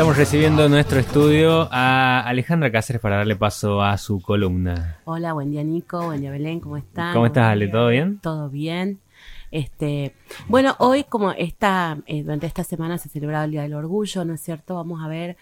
Estamos recibiendo en nuestro estudio a Alejandra Cáceres para darle paso a su columna. Hola, buen día Nico, buen día Belén, ¿cómo están? ¿Cómo estás Ale? ¿Todo bien? Todo bien. Este, bueno, hoy como esta, eh, durante esta semana se celebraba el Día del Orgullo, ¿no es cierto? Vamos a ver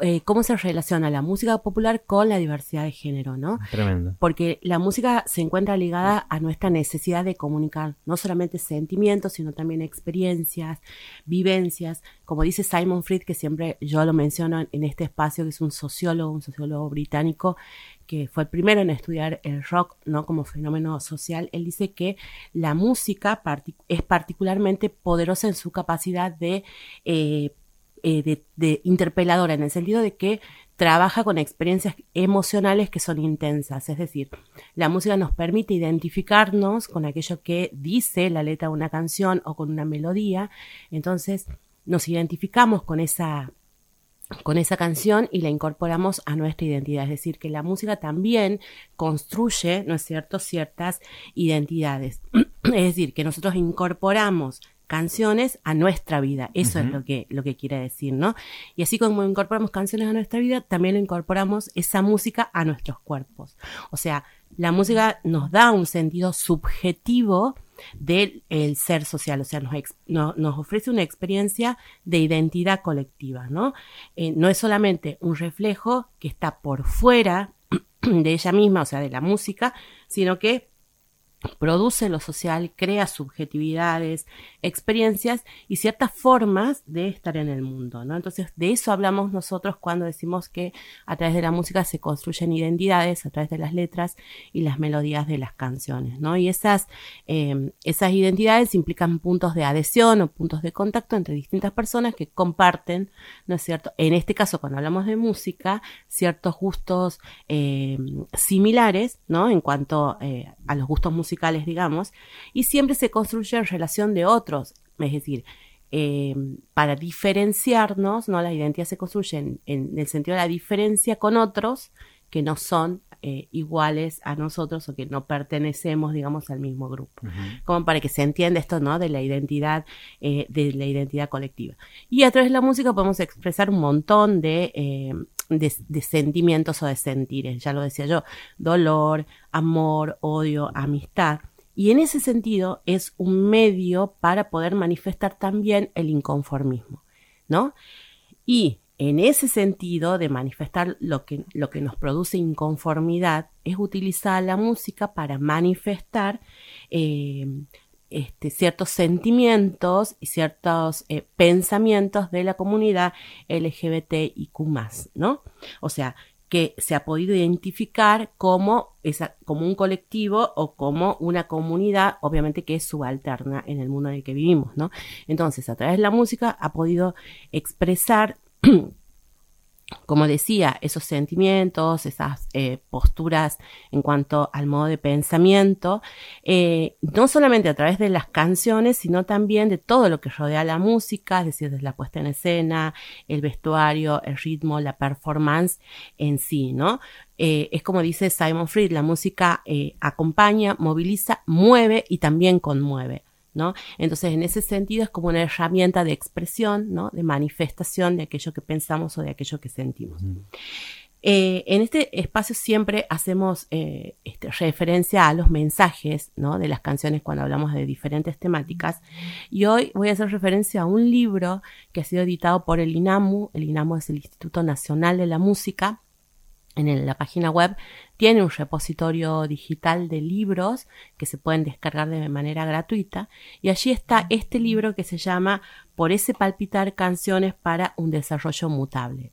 eh, cómo se relaciona la música popular con la diversidad de género, ¿no? Tremendo. Porque la música se encuentra ligada a nuestra necesidad de comunicar no solamente sentimientos, sino también experiencias, vivencias. Como dice Simon Fried, que siempre yo lo menciono en este espacio, que es un sociólogo, un sociólogo británico, que fue el primero en estudiar el rock ¿no? como fenómeno social, él dice que la música es particularmente poderosa en su capacidad de eh, eh, de, interpeladora, en el sentido de que trabaja con experiencias emocionales que son intensas. Es decir, la música nos permite identificarnos con aquello que dice la letra de una canción o con una melodía. Entonces, nos identificamos con esa con esa canción y la incorporamos a nuestra identidad. Es decir, que la música también construye, ¿no es cierto?, ciertas identidades. es decir, que nosotros incorporamos canciones a nuestra vida. Eso es lo que, lo que quiere decir, ¿no? Y así como incorporamos canciones a nuestra vida, también lo incorporamos esa música a nuestros cuerpos. O sea, la música nos da un sentido subjetivo del ser social, o sea, nos, nos, ofrece una experiencia de identidad colectiva, ¿no? Eh, no es solamente un reflejo que está por fuera de ella misma, o sea, de la música, sino que produce lo social, crea subjetividades, experiencias y ciertas formas de estar en el mundo, ¿no? Entonces, de eso hablamos nosotros cuando decimos que a través de la música se construyen identidades, a través de las letras y las melodías de las canciones, ¿no? Y esas, em, esas identidades implican puntos de adhesión o puntos de contacto entre distintas personas que comparten, ¿no es cierto? En este caso, cuando hablamos de música, ciertos gustos em, similares, ¿no? En cuanto eh, a los gustos musicales, musicales, digamos, y siempre se construye en relación de otros, es decir, eh, para diferenciarnos, ¿no? La identidad se construye en, el sentido de la diferencia con otros que no son eh, iguales a nosotros o que no pertenecemos, digamos, al mismo grupo. Como para que se entienda esto, ¿no? De la identidad, eh, de la identidad colectiva. Y a través de la música podemos expresar un montón de, de, sentimientos o de sentires, ya lo decía yo, dolor, amor, odio, amistad. Y en ese sentido es un medio para poder manifestar también el inconformismo, ¿no? Y en ese sentido de manifestar lo que, lo que nos produce inconformidad, es utilizar la música para manifestar eh, este, ciertos sentimientos y ciertos eh, pensamientos de la comunidad LGBTIQ, ¿no? O sea, que se ha podido identificar como, como un colectivo o como una comunidad, obviamente que es subalterna en el mundo en el que vivimos, ¿no? Entonces, a través de la música ha podido expresar como decía, esos sentimientos, esas eh, posturas en cuanto al modo de pensamiento, eh, no solamente a través de las canciones, sino también de todo lo que rodea la música, es decir, desde la puesta en escena, el vestuario, el ritmo, la performance en sí, ¿no? Eh, es como dice Simon Fried, la música acompaña, moviliza, mueve y también conmueve. Entonces, en ese sentido es como una herramienta de expresión, ¿no? De manifestación de aquello que pensamos o de aquello que sentimos. Eh, en este espacio siempre hacemos eh, este, referencia a los mensajes ¿no? de las canciones cuando hablamos de diferentes temáticas. Y hoy voy a hacer referencia a un libro que ha sido editado por el INAMU. El INAMU es el Instituto Nacional de la Música en la página web tiene un repositorio digital de libros que se pueden descargar de manera gratuita y allí está este libro que se llama Por ese palpitar canciones para un desarrollo mutable.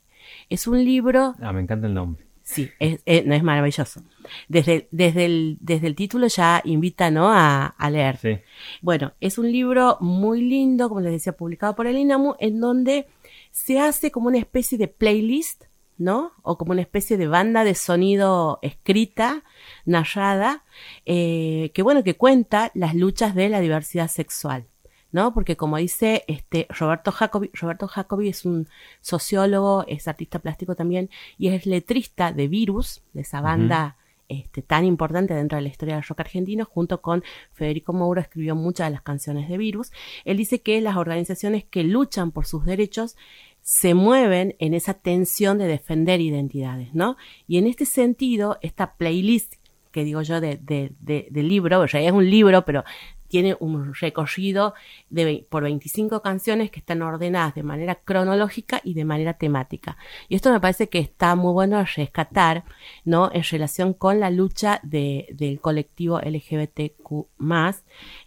Es un libro... Ah, me encanta el nombre. Sí, es, es, es maravilloso. Desde, desde, el, desde el título ya invita ¿no? a, a leer. Sí. Bueno, es un libro muy lindo, como les decía, publicado por el INAMU, en donde se hace como una especie de playlist ¿no? O como una especie de banda de sonido escrita, narrada, eh, que bueno, que cuenta las luchas de la diversidad sexual. ¿no? Porque como dice este Roberto Jacobi, Roberto Jacobi es un sociólogo, es artista plástico también y es letrista de Virus, de esa banda este, tan importante dentro de la historia del rock argentino, junto con Federico Moura escribió muchas de las canciones de Virus. Él dice que las organizaciones que luchan por sus derechos se mueven en esa tensión de defender identidades, ¿no? Y en este sentido, esta playlist que digo yo de, de, libro, o sea, es un libro, pero tiene un recorrido de, por 25 canciones que están ordenadas de manera cronológica y de manera temática. Y esto me parece que está muy bueno rescatar, ¿no? En relación con la lucha del colectivo LGBTQ+,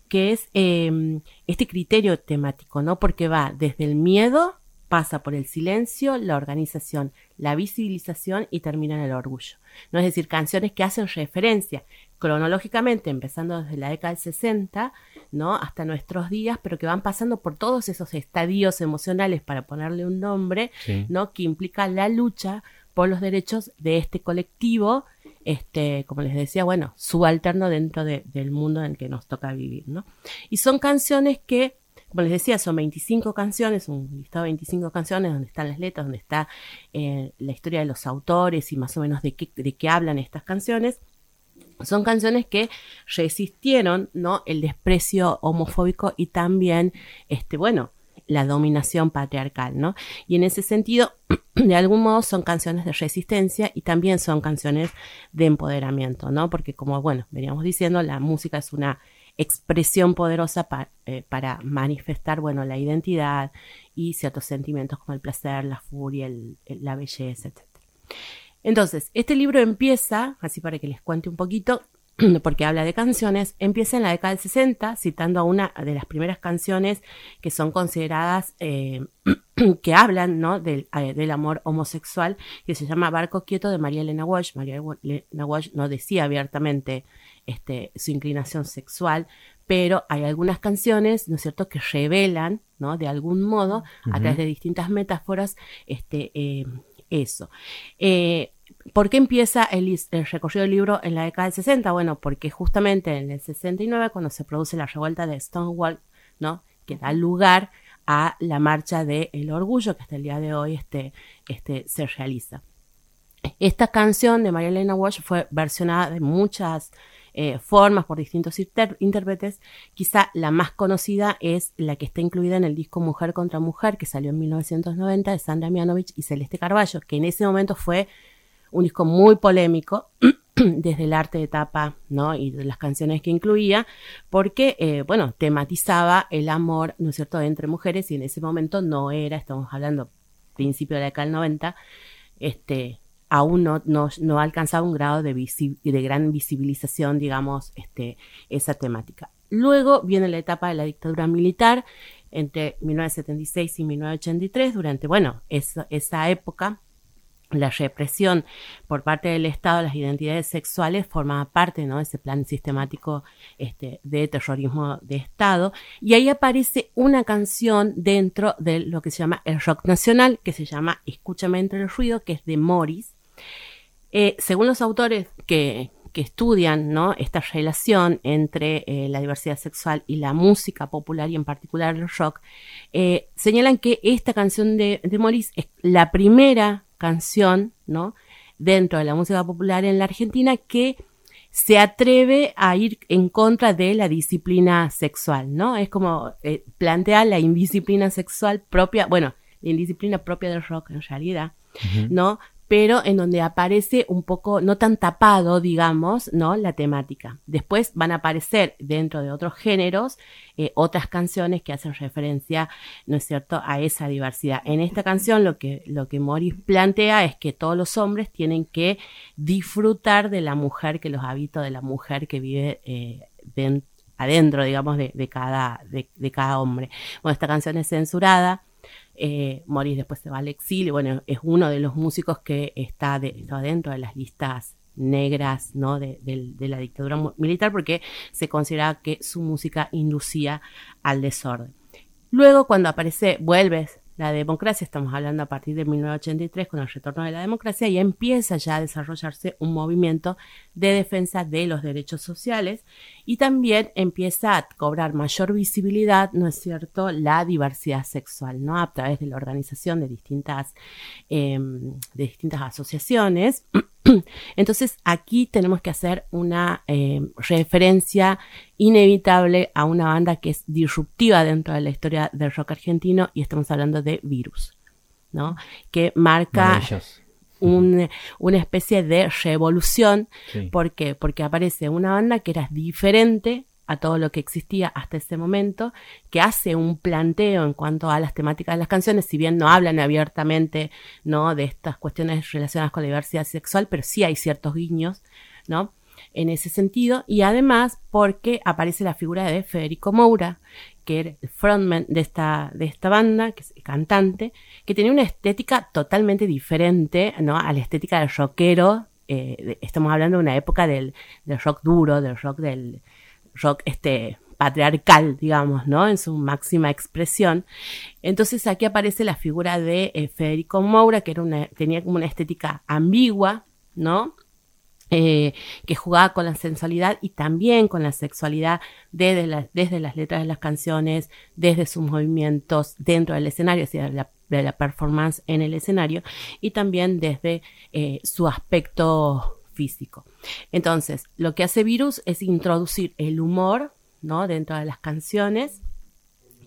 que es em, este criterio temático, ¿no? Porque va desde el miedo pasa por el silencio, la organización, la visibilización y termina en el orgullo. ¿no? Es decir, canciones que hacen referencia cronológicamente, empezando desde la década del 60, ¿no? hasta nuestros días, pero que van pasando por todos esos estadios emocionales, para ponerle un nombre, ¿no? que implica la lucha por los derechos de este colectivo, este, como les decía, bueno, subalterno dentro del mundo en el que nos toca vivir, ¿no? Y son canciones que como les decía, son 25 canciones, un listado de 25 canciones donde están las letras, donde está eh, la historia de los autores y más o menos de qué, de qué hablan estas canciones. Son canciones que resistieron. El desprecio homofóbico y también, este, bueno, la dominación patriarcal, ¿no? Y en ese sentido, de algún modo son canciones de resistencia y también son canciones de empoderamiento, ¿no? Porque como, bueno, veníamos diciendo, la música es una expresión poderosa eh, para manifestar, bueno, la identidad y ciertos sentimientos como el placer, la furia, la belleza, etc. Entonces, este libro empieza, así para que les cuente un poquito, porque habla de canciones, empieza en la década del 60, citando a una de las primeras canciones que son consideradas, eh, que hablan ¿no? del, eh, del, amor homosexual, que se llama Barco Quieto de María Elena Walsh. María Elena Walsh no decía abiertamente este, su inclinación sexual, pero hay algunas canciones, ¿no es cierto?, que revelan, ¿no?, de algún modo, a través de distintas metáforas, este, eh, eso. Eh, ¿Por qué empieza el, recorrido del libro en la década del 60? Bueno, porque justamente en el 69, cuando se produce la revuelta de Stonewall, ¿no? que da lugar a la marcha del orgullo que hasta el día de hoy este, este, se realiza. Esta canción de María Elena Walsh fue versionada de muchas eh, formas por distintos intérpretes. Quizá la más conocida es la que está incluida en el disco Mujer contra Mujer, que salió en 1990 de Sandra Mianovich y Celeste Carballo, que en ese momento fue un disco muy polémico desde el arte de tapa, ¿no? Y las canciones que incluía, porque, eh, bueno, tematizaba el amor, ¿no es cierto?, entre mujeres y en ese momento no era, estamos hablando principio de la década del 90, este, aún no, no, ha alcanzado un grado de, de gran visibilización, digamos, este, esa temática. Luego viene la etapa de la dictadura militar entre 1976 y 1983, durante, bueno, esa época la represión por parte del Estado de las identidades sexuales formaba parte ¿no? de ese plan sistemático este, de terrorismo de Estado. Y ahí aparece una canción dentro de lo que se llama el rock nacional, que se llama Escúchame entre el ruido, que es de Morris, eh, según los autores que, estudian ¿no? esta relación entre eh, la diversidad sexual y la música popular y en particular el rock, eh, señalan que esta canción de, de Morris es la primera canción ¿no? dentro de la música popular en la Argentina que se atreve a ir en contra de la disciplina sexual, ¿no? Es como plantea la indisciplina sexual propia, bueno, la indisciplina propia del rock en realidad, ¿no? Pero en donde aparece un poco, no tan tapado, digamos, ¿no? La temática. Después van a aparecer dentro de otros géneros eh, otras canciones que hacen referencia, ¿no es cierto?, a esa diversidad. En esta canción lo que, lo que Morris plantea es que todos los hombres tienen que disfrutar de la mujer que los habita, de la mujer que vive eh, adentro, digamos, de, de cada, de, de cada hombre. Bueno, esta canción es censurada eh, Morris después se va al exilio, bueno, es uno de los músicos que está, dentro de las listas negras ¿no? de, la dictadura militar porque se considera que su música inducía al desorden. Luego, cuando aparece Vuelves la democracia, estamos hablando a partir de 1983 con el retorno de la democracia y empieza ya a desarrollarse un movimiento de defensa de los derechos sociales y también empieza a cobrar mayor visibilidad, ¿no es cierto?, la diversidad sexual, ¿no? A través de la organización de distintas, em, de distintas asociaciones. Entonces aquí tenemos que hacer una em, referencia inevitable a una banda que es disruptiva dentro de la historia del rock argentino y estamos hablando de Virus. ¿no? Que marca una especie de revolución. ¿Por qué? Porque aparece una banda que era diferente a todo lo que existía hasta ese momento, que hace un planteo en cuanto a las temáticas de las canciones, si bien no hablan abiertamente, ¿no? De estas cuestiones relacionadas con la diversidad sexual, pero sí hay ciertos guiños, ¿no? En ese sentido, y además porque aparece la figura de Federico Moura, que era el frontman de esta, de esta banda, que es el cantante, que tenía una estética totalmente diferente ¿no? a la estética del rockero. Eh, estamos hablando de una época del, rock duro, del rock del rock este patriarcal, digamos, ¿no? En su máxima expresión. Entonces aquí aparece la figura de eh, Federico Moura, que era una, tenía como una estética ambigua, ¿no? Eh, que jugaba con la sensualidad y también con la sexualidad desde, las letras de las canciones, desde sus movimientos dentro del escenario, es decir, de la performance en el escenario y también desde eh, su aspecto físico. Entonces, lo que hace Virus es introducir el humor ¿no? dentro de las canciones.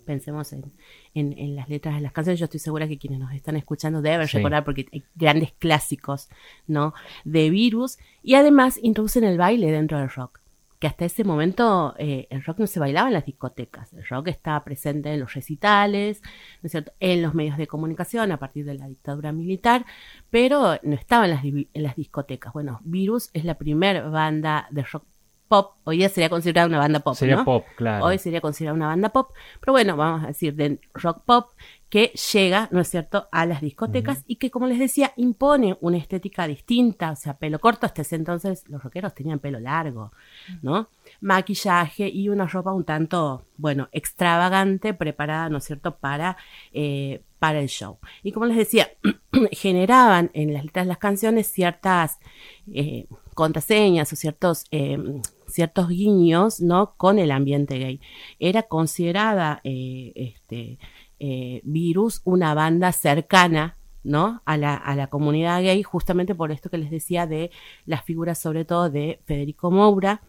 Pensemos en, en, las letras de las canciones. Yo estoy segura que quienes nos están escuchando deben recordar porque hay grandes clásicos, ¿no? De Virus. Y además introducen el baile dentro del rock. Que hasta ese momento eh, el rock no se bailaba en las discotecas. El rock estaba presente en los recitales, ¿no es cierto? En los medios de comunicación a partir de la dictadura militar, pero no estaba en las, en las discotecas. Bueno, Virus es la primera banda de rock pop, hoy día sería considerada una banda pop. Sería pop, claro. Hoy sería considerada una banda pop, pero bueno, vamos a decir de rock pop que llega, ¿no es cierto?, a las discotecas y que, como les decía, impone una estética distinta, o sea, pelo corto, hasta ese entonces los rockeros tenían pelo largo, ¿no? Maquillaje y una ropa un tanto, bueno, extravagante, preparada, ¿no es cierto?, para, eh, para el show. Y como les decía, generaban en las letras de las canciones ciertas eh, contraseñas o ciertos, eh, ciertos guiños, ¿no? Con el ambiente gay. Era considerada, eh, este, eh, Virus una banda cercana ¿no? A la, a la, comunidad gay, justamente por esto que les decía de las figuras, sobre todo de Federico Moura.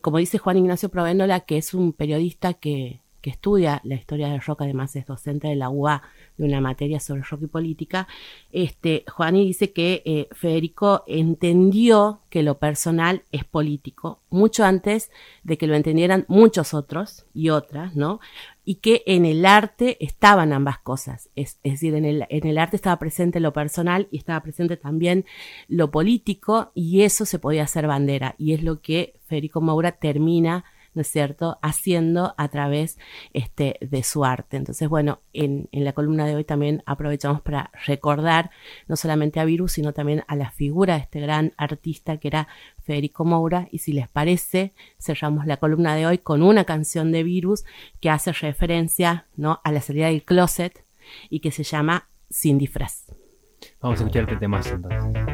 como dice Juan Ignacio Provéndola, que es un periodista que, que estudia la historia del rock, además es docente de la UA de una materia sobre rock y política, este, Juani dice que eh, Federico entendió que lo personal es político, mucho antes de que lo entendieran muchos otros y otras, ¿no? Y que en el arte estaban ambas cosas, es, es decir, en el, en el arte estaba presente lo personal y estaba presente también lo político y eso se podía hacer bandera y es lo que Federico Maura termina ¿no es cierto?, haciendo a través este, de su arte. Entonces, bueno, en, en la columna de hoy también aprovechamos para recordar no solamente a Virus, sino también a la figura de este gran artista que era Federico Moura. Y si les parece, cerramos la columna de hoy con una canción de Virus que hace referencia ¿no? a la salida del closet y que se llama Sin disfraz. Vamos a escuchar este tema entonces.